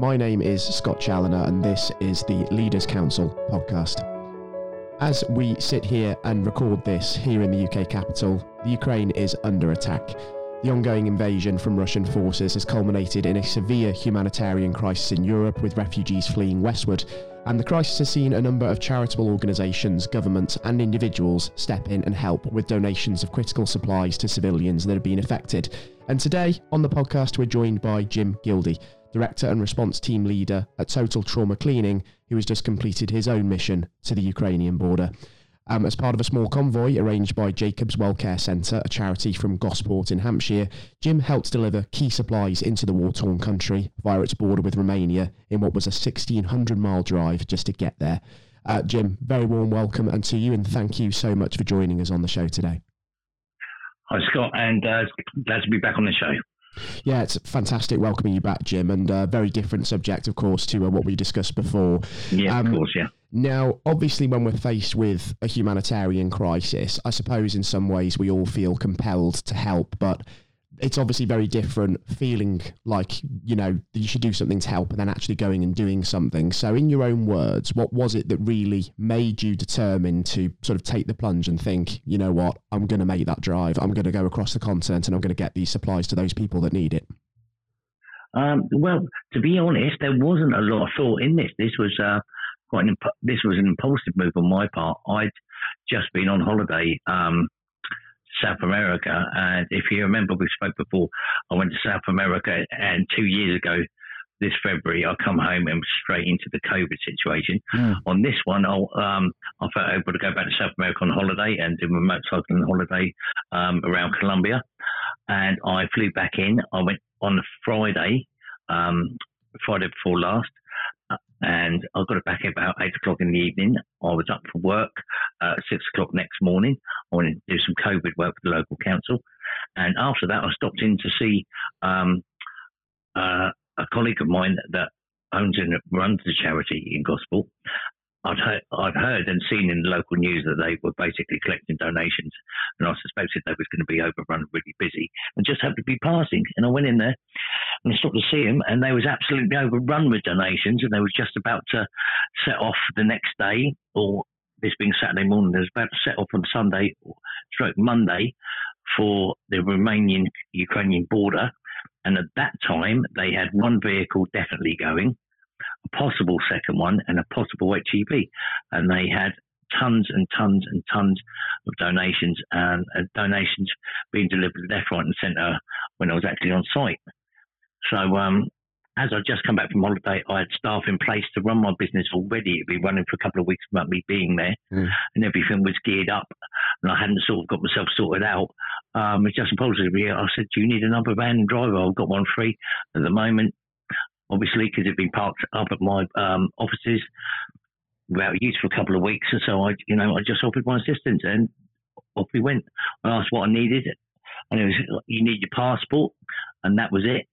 My name is Scott Challoner, and this is the Leaders Council podcast. As we sit here and record this here in the UK capital, the Ukraine is under attack. The ongoing invasion from Russian forces has culminated in a severe humanitarian crisis in Europe, with refugees fleeing westward. And the crisis has seen a number of charitable organisations, governments, and individuals step in and help with donations of critical supplies to civilians that have been affected. And today on the podcast, we're joined by Jim Gildea, Director and Response Team Leader at Total Trauma Cleaning, who has just completed his own mission to the Ukrainian border. Um, as part of a small convoy arranged by Jacob's Wellcare Centre, a charity from Gosport in Hampshire, Jim helped deliver key supplies into the war torn country via its border with Romania in what was a 1600 mile drive just to get there. Uh, Jim, very warm welcome and to you, and thank you so much for joining us on the show today. Hi, Scott, and uh, glad to be back on the show. Yeah, it's fantastic welcoming you back, Jim, and a uh, very different subject, of course, to uh, what we discussed before. Yeah, um, of course, yeah. Now, obviously, when we're faced with a humanitarian crisis, I suppose in some ways we all feel compelled to help, but it's obviously very different feeling like you know you should do something to help and then actually going and doing something. So in your own words what was it that really made you determined to sort of take the plunge and think you know what? I'm going to make that drive. I'm going to go across the continent and i'm going to get these supplies to those people that need it um, well to be honest there wasn't a lot of thought in this. This was uh, quite an imp- this was an impulsive move on my part. I'd just been on holiday um, South America. And if you remember, we spoke before, I went to South America, and two years ago, this February, I come home and straight into the COVID situation. Mm. On this one, I'll, um, I felt able to go back to South America on holiday and do a motorcycling holiday um, around Colombia. And I flew back in. I went on Friday, um, Friday before last, and I got it back about eight o'clock in the evening. I was up for work uh, six o'clock next morning. I wanted to do some COVID work for the local council, and after that, I stopped in to see um, uh, a colleague of mine that owns and runs the charity in Gosport. I'd heard, I'd heard and seen in the local news that they were basically collecting donations, and I suspected they was going to be overrun, really busy, and just happened to be passing. And I went in there and stopped to see them, and they was absolutely overrun with donations, and they was just about to set off the next day, or this being Saturday morning, they was about to set off on Sunday, stroke Monday, for the Romanian Ukrainian border. And at that time, they had one vehicle definitely going a possible second one, and a possible HGV. And they had tons and tons and tons of donations and uh, donations being delivered left, right, and centre when I was actually on site. So, um, as I'd just come back from holiday, I had staff in place to run my business already. It'd be running for a couple of weeks without me being there, mm. and everything was geared up, and I hadn't sort of got myself sorted out. Um, it's just impulsively, I said, "Do you need another van and driver? I've got one free at the moment." obviously, because it'd been parked up at my um, offices without use for a couple of weeks. And so I, you know, I just offered my assistance and off we went. I asked what I needed, and it was you need your passport, and that was it.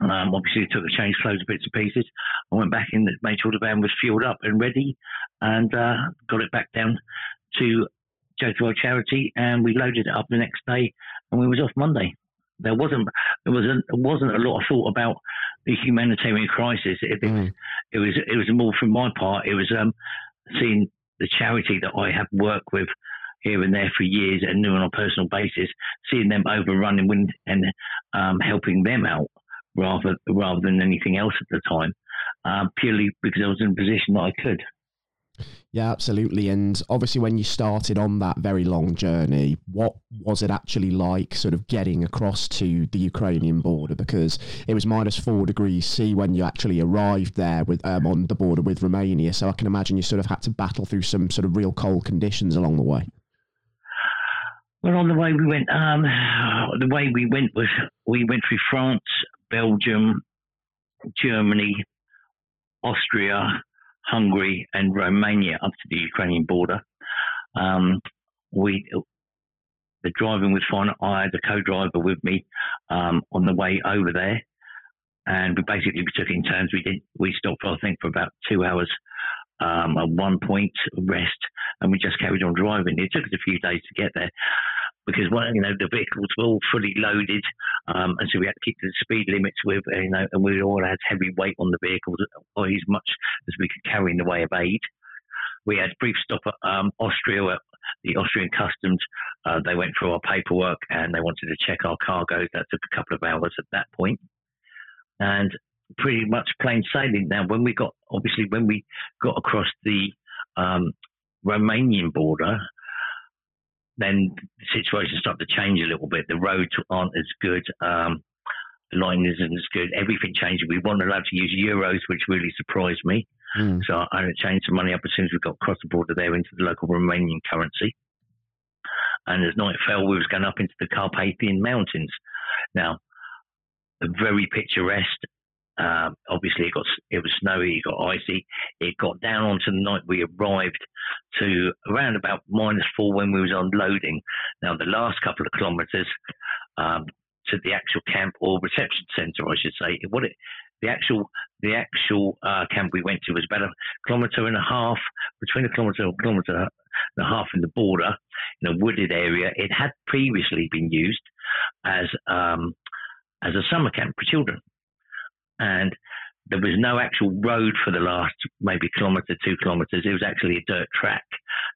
Um, obviously, took the change clothes, bits and pieces. I went back in, made sure the van was fueled up and ready, and uh, got it back down to Joker Charity, and we loaded it up the next day, and we was off Monday. There wasn't there wasn't wasn't a lot of thought about the humanitarian crisis. It, mm. it was it was more from my part. It was um, seeing the charity that I have worked with here and there for years and knew on a personal basis, seeing them overrunning and um, helping them out rather rather than anything else at the time, uh, purely because I was in a position that I could. Yeah, absolutely. And obviously, when you started on that very long journey, what was it actually like sort of getting across to the Ukrainian border? Because it was minus four degrees C when you actually arrived there with um, on the border with Romania. So I can imagine you sort of had to battle through some sort of real cold conditions along the way. Well, on the way we went, um, the way we went was we went through France, Belgium, Germany, Austria, Hungary and Romania up to the Ukrainian border. Um, we the driving was fine. I had a co-driver with me um, on the way over there, and we basically we took it in turns. We did we stopped I think for about two hours um, at one point rest, and we just carried on driving. It took us a few days to get there. Because well, you know the vehicles were all fully loaded, um, and so we had to keep the speed limits with you know, and we all had heavy weight on the vehicles, or as much as we could carry in the way of aid. We had a brief stop at um, Austria, at the Austrian customs. Uh, they went through our paperwork and they wanted to check our cargoes. That took a couple of hours at that point, and pretty much plain sailing. Now, when we got obviously when we got across the um, Romanian border, then the situation started to change a little bit. The roads aren't as good. Um, the line isn't as good. Everything changed. We weren't allowed to use euros, which really surprised me. Mm. So I had to change the money up as soon as we got across the border there into the local Romanian currency. And as night fell, we was going up into the Carpathian Mountains. Now, very picturesque. Um, obviously, it got it was snowy, it got icy. It got down onto the night we arrived to around about minus four when we was unloading. Now, the last couple of kilometres um, to the actual camp or reception centre, I should say, what it the actual the actual uh, camp we went to was about a kilometre and a half between a kilometre and a kilometre and a half in the border in a wooded area. It had previously been used as um, as a summer camp for children and there was no actual road for the last maybe kilometre, two kilometres. It was actually a dirt track.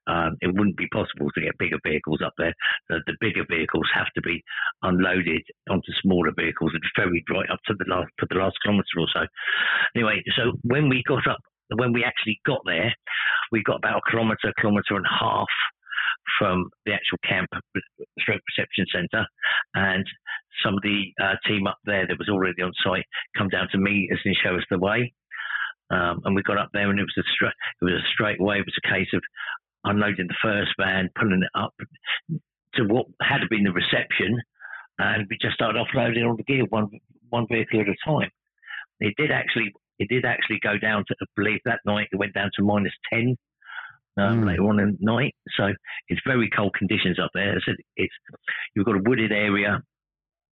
Um, it wouldn't be possible to get bigger vehicles up there. The, the, bigger vehicles have to be unloaded onto smaller vehicles and ferried right up to the last for the last kilometre or so. Anyway, so when we got up, when we actually got there, we got about a kilometre, kilometre and a half from the actual camp stroke reception centre, and some of the uh, team up there that was already on site come down to meet us and show us the way. Um, and we got up there, and it was a straight it was a straight way. It was a case of unloading the first van, pulling it up to what had been the reception, and we just started offloading all the gear one one vehicle at a time. It did actually it did actually go down to I believe that night it went down to minus ten um, mm. later on in the night. So it's very cold conditions up there. It's, it's you've got a wooded area,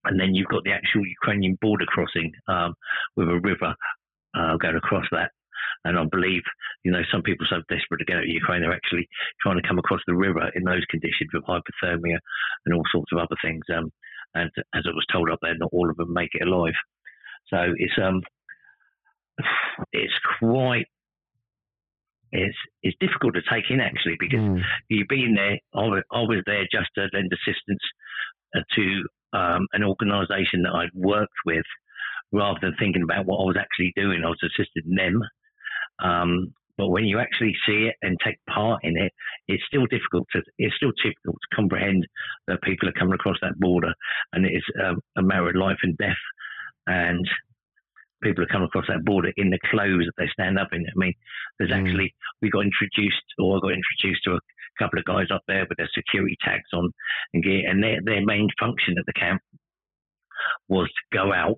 and then you've got the actual Ukrainian border crossing um, with a river uh, going across that. And I believe, you know, some people are so desperate to get out of Ukraine, they're actually trying to come across the river in those conditions with hypothermia and all sorts of other things. Um, and as it was told up there, not all of them make it alive. So it's um, it's quite is is difficult to take in actually because mm. you've been there. I was, I was there just to lend assistance uh, to um, an organisation that I'd worked with, rather than thinking about what I was actually doing. I was assisting them. Um, but when you actually see it and take part in it, it's still difficult to it's still difficult to comprehend that people are coming across that border, and it is um, a matter of life and death. And people are coming across that border in the clothes that they stand up in. I mean, there's mm. actually we got introduced, or I got introduced to a couple of guys up there with their security tags on and gear, and their their main function at the camp was to go out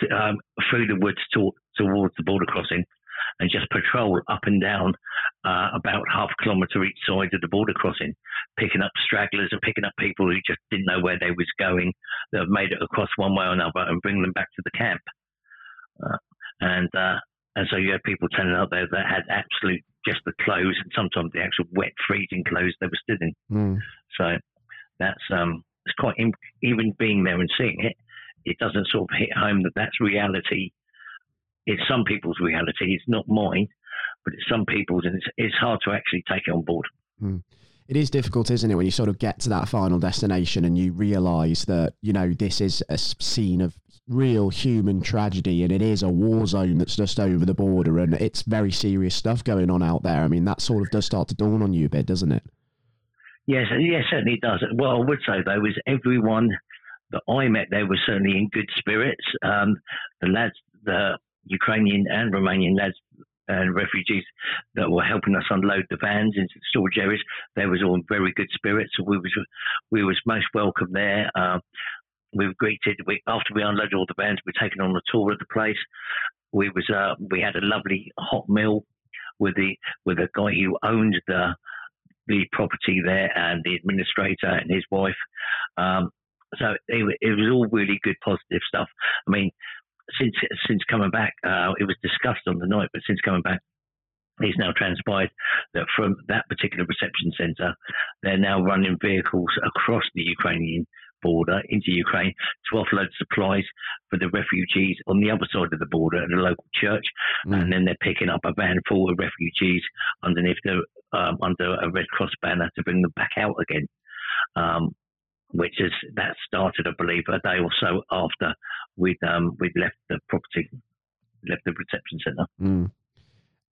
to, um, through the woods to, towards the border crossing and just patrol up and down uh, about half a kilometre each side of the border crossing, picking up stragglers and picking up people who just didn't know where they was going that have made it across one way or another and bring them back to the camp. Uh, and uh, and so you had people turning up there that had absolute just the clothes and sometimes the actual wet freezing clothes they were stood in. Mm. So that's um it's quite even being there and seeing it, it doesn't sort of hit home that that's reality. It's some people's reality. It's not mine, but it's some people's, and it's it's hard to actually take it on board. Mm it is difficult, isn't it, when you sort of get to that final destination and you realise that you know this is a scene of real human tragedy and it is a war zone that's just over the border and it's very serious stuff going on out there. I mean, that sort of does start to dawn on you a bit, doesn't it? Yes, yes, certainly does. What I would say though is everyone that I met there was certainly in good spirits. Um, the lads, the Ukrainian and Romanian lads and refugees that were helping us unload the vans into the storage areas. They was all in very good spirits. So we was we was most welcome there. Uh, we were greeted we, after we unloaded all the vans. We were taken on a tour of the place. We was uh, we had a lovely hot meal with the with a guy who owned the the property there and the administrator and his wife. Um, so it, it was all really good, positive stuff. I mean, since since coming back, uh, it was discussed on the night, but since coming back, it's now transpired that from that particular reception centre, they're now running vehicles across the Ukrainian border into Ukraine to offload supplies for the refugees on the other side of the border at a local church, mm. and then they're picking up a van full of refugees underneath the um, under a Red Cross banner to bring them back out again. Um, which is that started, I believe, a day or so after we'd um, we'd left the property, left the reception centre. Mm.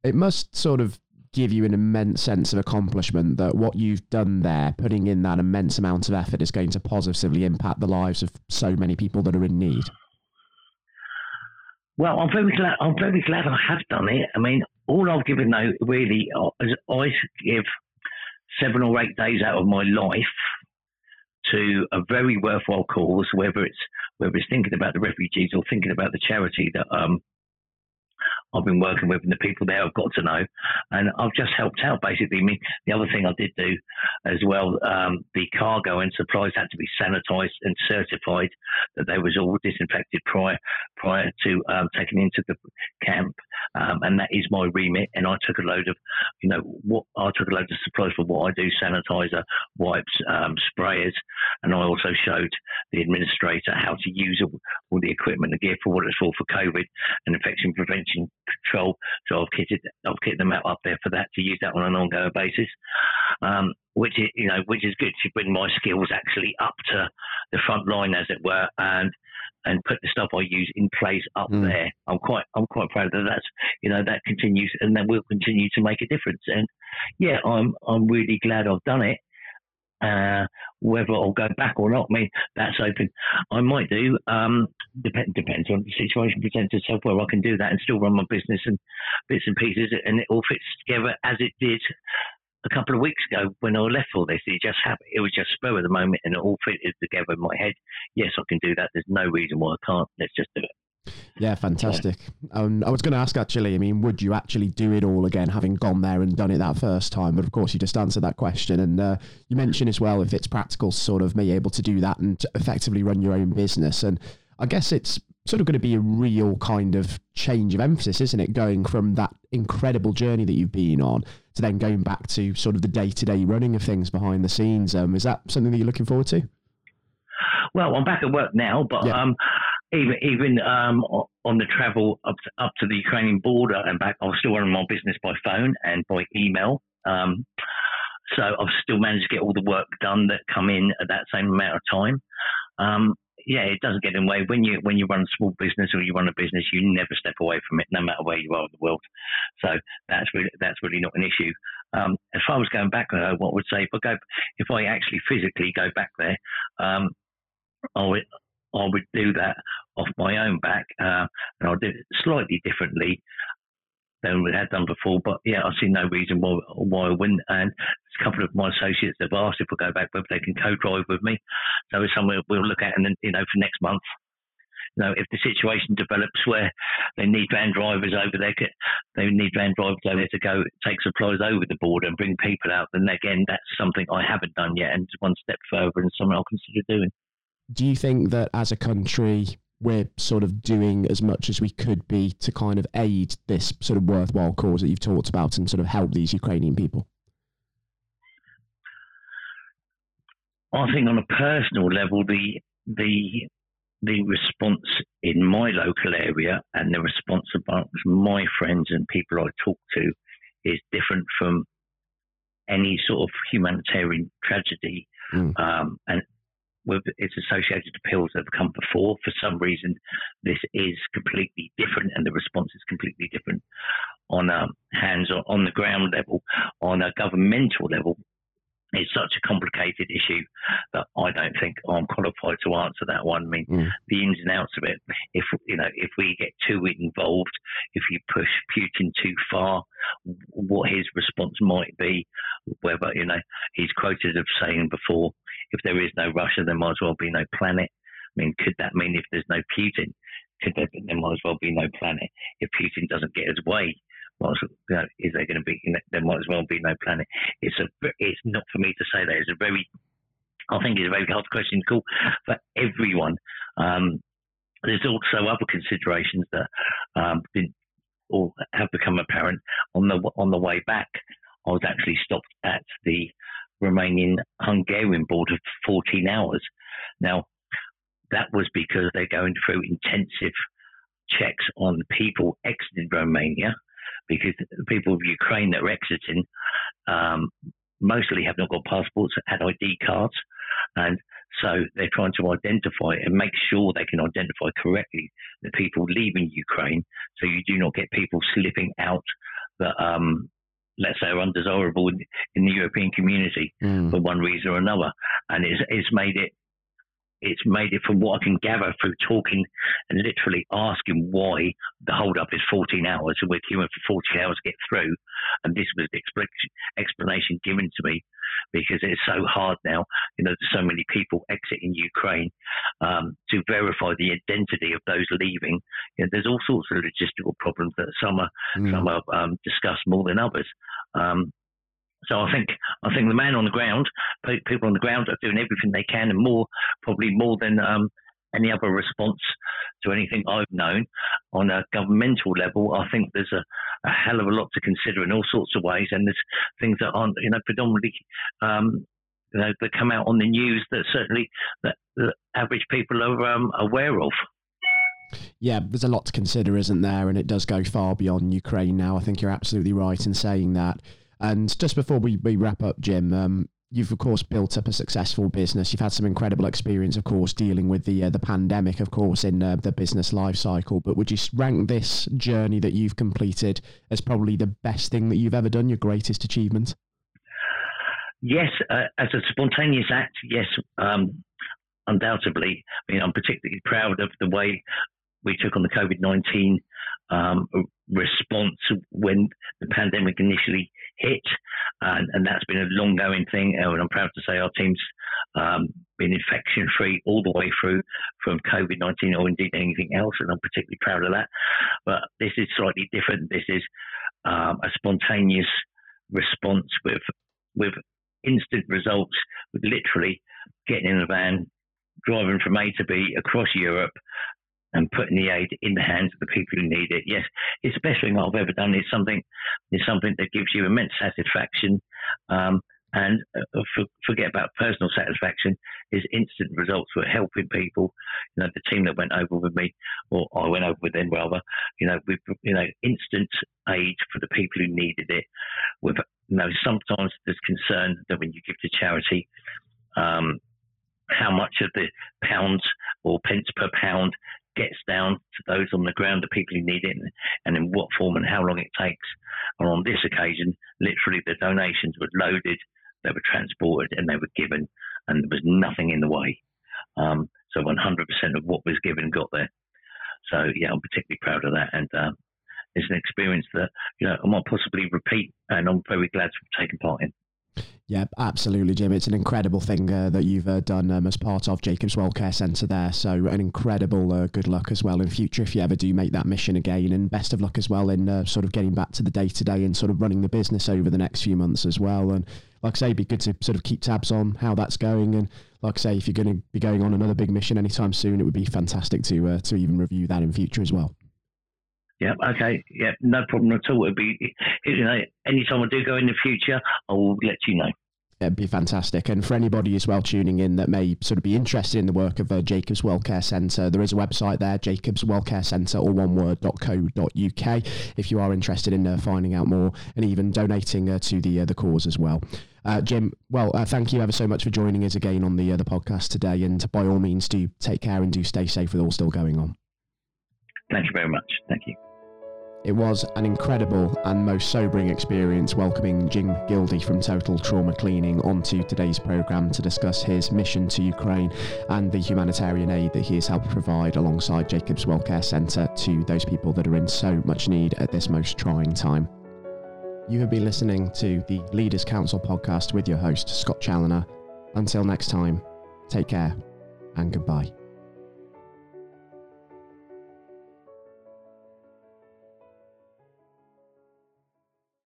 It must sort of give you an immense sense of accomplishment that what you've done there, putting in that immense amount of effort, is going to positively impact the lives of so many people that are in need. Well, I'm very glad. I'm very glad I have done it. I mean, all I've given though really is I give seven or eight days out of my life to a very worthwhile cause, whether it's whether it's thinking about the refugees or thinking about the charity that um, I've been working with and the people there I've got to know. And I've just helped out basically. I mean, the other thing I did do as well, um, the cargo and supplies had to be sanitized and certified that they was all disinfected prior prior to um, taking into the camp. Um, and that is my remit. And I took a load of, you know, what I took a load of supplies for what I do: sanitizer, wipes, um, sprayers, and I also showed the administrator how to use all the equipment and gear for what it's for for COVID and infection prevention control. So I've kitted I've kitted them out up there for that to use that on an ongoing basis, um, which is you know which is good to bring my skills actually up to the front line as it were and and put the stuff I use in place up mm. there. I'm quite I'm quite proud that that's you know that continues and that will continue to make a difference. And yeah, I'm I'm really glad I've done it. Uh, whether I'll go back or not, I mean, that's open. I might do. Um, depend, depends on the situation presents itself where I can do that and still run my business and bits and pieces, and it all fits together as it did a couple of weeks ago when I left all this. It just happened. It was just spur of the moment, and it all fitted together in my head. Yes, I can do that. There's no reason why I can't. Let's just do it. Yeah, fantastic. Um, I was going to ask actually, I mean, would you actually do it all again, having gone there and done it that first time? But of course, you just answered that question. And uh, you mentioned as well if it's practical, sort of be able to do that and effectively run your own business. And I guess it's sort of going to be a real kind of change of emphasis, isn't it? Going from that incredible journey that you've been on to then going back to sort of the day to day running of things behind the scenes. Um, is that something that you're looking forward to? Well, I'm back at work now, but yeah. um, even even um, on the travel up to, up to the Ukrainian border and back, I was still running my business by phone and by email. Um, so I've still managed to get all the work done that come in at that same amount of time. Yeah, it doesn't get in the way when you when you run a small business or you run a business, you never step away from it, no matter where you are in the world. So that's really that's really not an issue. Um, as far as going back, uh, what I would say if I go if I actually physically go back there, um, I would I would do that off my own back, uh, and I'll do it slightly differently than we had done before. But yeah, I see no reason why why I wouldn't. And a couple of my associates have asked if I go back whether they can co-drive with me. So it's something we'll look at, and then you know for next month. You know, if the situation develops where they need van drivers over there, they need van drivers over there to go take supplies over the border and bring people out, then again, that's something I haven't done yet, and one step further and something I'll consider doing do you think that as a country we're sort of doing as much as we could be to kind of aid this sort of worthwhile cause that you've talked about and sort of help these Ukrainian people? I think on a personal level, the the the response in my local area and the response amongst my friends and people I talk to is different from any sort of humanitarian tragedy. Mm. Um, and with its associated to pills that have come before. For some reason, this is completely different, and the response is completely different on a hands on, on the ground level, on a governmental level. It's such a complicated issue that I don't think I'm qualified to answer that one. I mean, mm. the ins and outs of it. If you know, if we get too involved, if you push Putin too far, what his response might be, whether you know he's quoted of saying before if there is no Russia, there might as well be no planet. I mean, could that mean if there's no Putin, could there, there might as well be no planet? If Putin doesn't get his way, well, you know, is there going to be? There might as well be no planet. It's a. It's not for me to say that. It's a very. I think it's a very hard question to call for everyone. Um, there's also other considerations that um, or have become apparent on the on the way back. I was actually stopped at the Romanian Hungarian border for 14 hours. Now, that was because they're going through intensive checks on people exiting Romania, because the people of Ukraine that are exiting um, mostly have not got passports, and ID cards, and so they're trying to identify and make sure they can identify correctly the people leaving Ukraine, so you do not get people slipping out that um, let's say, are undesirable in, in the European community mm. for one reason or another, and it's, it's made it it's made it from what I can gather through talking and literally asking why the holdup is 14 hours and we're queuing for 14 hours to get through. And this was the explanation given to me because it's so hard now. You know, there's so many people exiting Ukraine um, to verify the identity of those leaving. You know, there's all sorts of logistical problems that some are mm. some are um, discussed more than others. Um, so I think I think the man on the ground, people on the ground are doing everything they can, and more probably more than um, any other response to anything I've known on a governmental level. I think there's a, a hell of a lot to consider in all sorts of ways, and there's things that aren't you know predominantly. Um, you know, that come out on the news that certainly that, that average people are um, aware of. Yeah, there's a lot to consider, isn't there? And it does go far beyond Ukraine now. I think you're absolutely right in saying that. And just before we, we wrap up, Jim, um, you've of course built up a successful business. You've had some incredible experience, of course, dealing with the uh, the pandemic, of course, in uh, the business life cycle. But would you rank this journey that you've completed as probably the best thing that you've ever done, your greatest achievement? Yes, uh, as a spontaneous act, yes, um, undoubtedly. I mean, I'm particularly proud of the way we took on the COVID 19 um, response when the pandemic initially hit, and, and that's been a long going thing. And I'm proud to say our team's um, been infection free all the way through from COVID 19 or indeed anything else, and I'm particularly proud of that. But this is slightly different. This is um, a spontaneous response with with instant results, with literally getting in a van, driving from A to B across Europe, and putting the aid in the hands of the people who need it. Yes, it's the best thing I've ever done. It's something, it's something that gives you immense satisfaction. Um, and uh, for, forget about personal satisfaction is instant results for helping people. You know, the team that went over with me, or I went over with them rather. You know, with you know instant aid for the people who needed it. With you know, sometimes there's concern that when you give to charity, um, how much of the pounds or pence per pound gets down to those on the ground, the people who need it, and, in what form and how long it takes. And on this occasion, literally the donations were loaded, they were transported, and they were given, and there was nothing in the way. Um, so 100% of what was given got there. So yeah, I'm particularly proud of that, and uh, it's an experience that you know I might possibly repeat, and I'm very glad to have taken part in. Yeah, absolutely, Jim. It's an incredible thing uh, that you've uh, done um, as part of Jacob's World Wellcare Centre there. So, an incredible uh, good luck as well in future if you ever do make that mission again. And best of luck as well in uh, sort of getting back to the day to day and sort of running the business over the next few months as well. And like I say, it'd be good to sort of keep tabs on how that's going. And like I say, if you're going to be going on another big mission anytime soon, it would be fantastic to uh, to even review that in future as well. Yeah, okay. Yeah, no problem at all. It'd be, you know, anytime I do go in the future, I will let you know. It'd be fantastic. And for anybody as well tuning in that may sort of be interested in the work of uh, Jacobs Wellcare Centre, there is a website there, Jacobs Wellcare Centre, or one word.co.uk, if you are interested in uh, finding out more and even donating uh, to the uh, the cause as well. Uh, Jim, well, uh, thank you ever so much for joining us again on the the podcast today. And by all means, do take care and do stay safe with all still going on. Thank you very much. Thank you. It was an incredible and most sobering experience welcoming Jim Gildea from Total Trauma Cleaning onto today's programme to discuss his mission to Ukraine and the humanitarian aid that he has helped provide alongside Jacob's Wellcare Centre to those people that are in so much need at this most trying time. You have been listening to the Leaders Council podcast with your host, Scott Challoner. Until next time, take care and goodbye.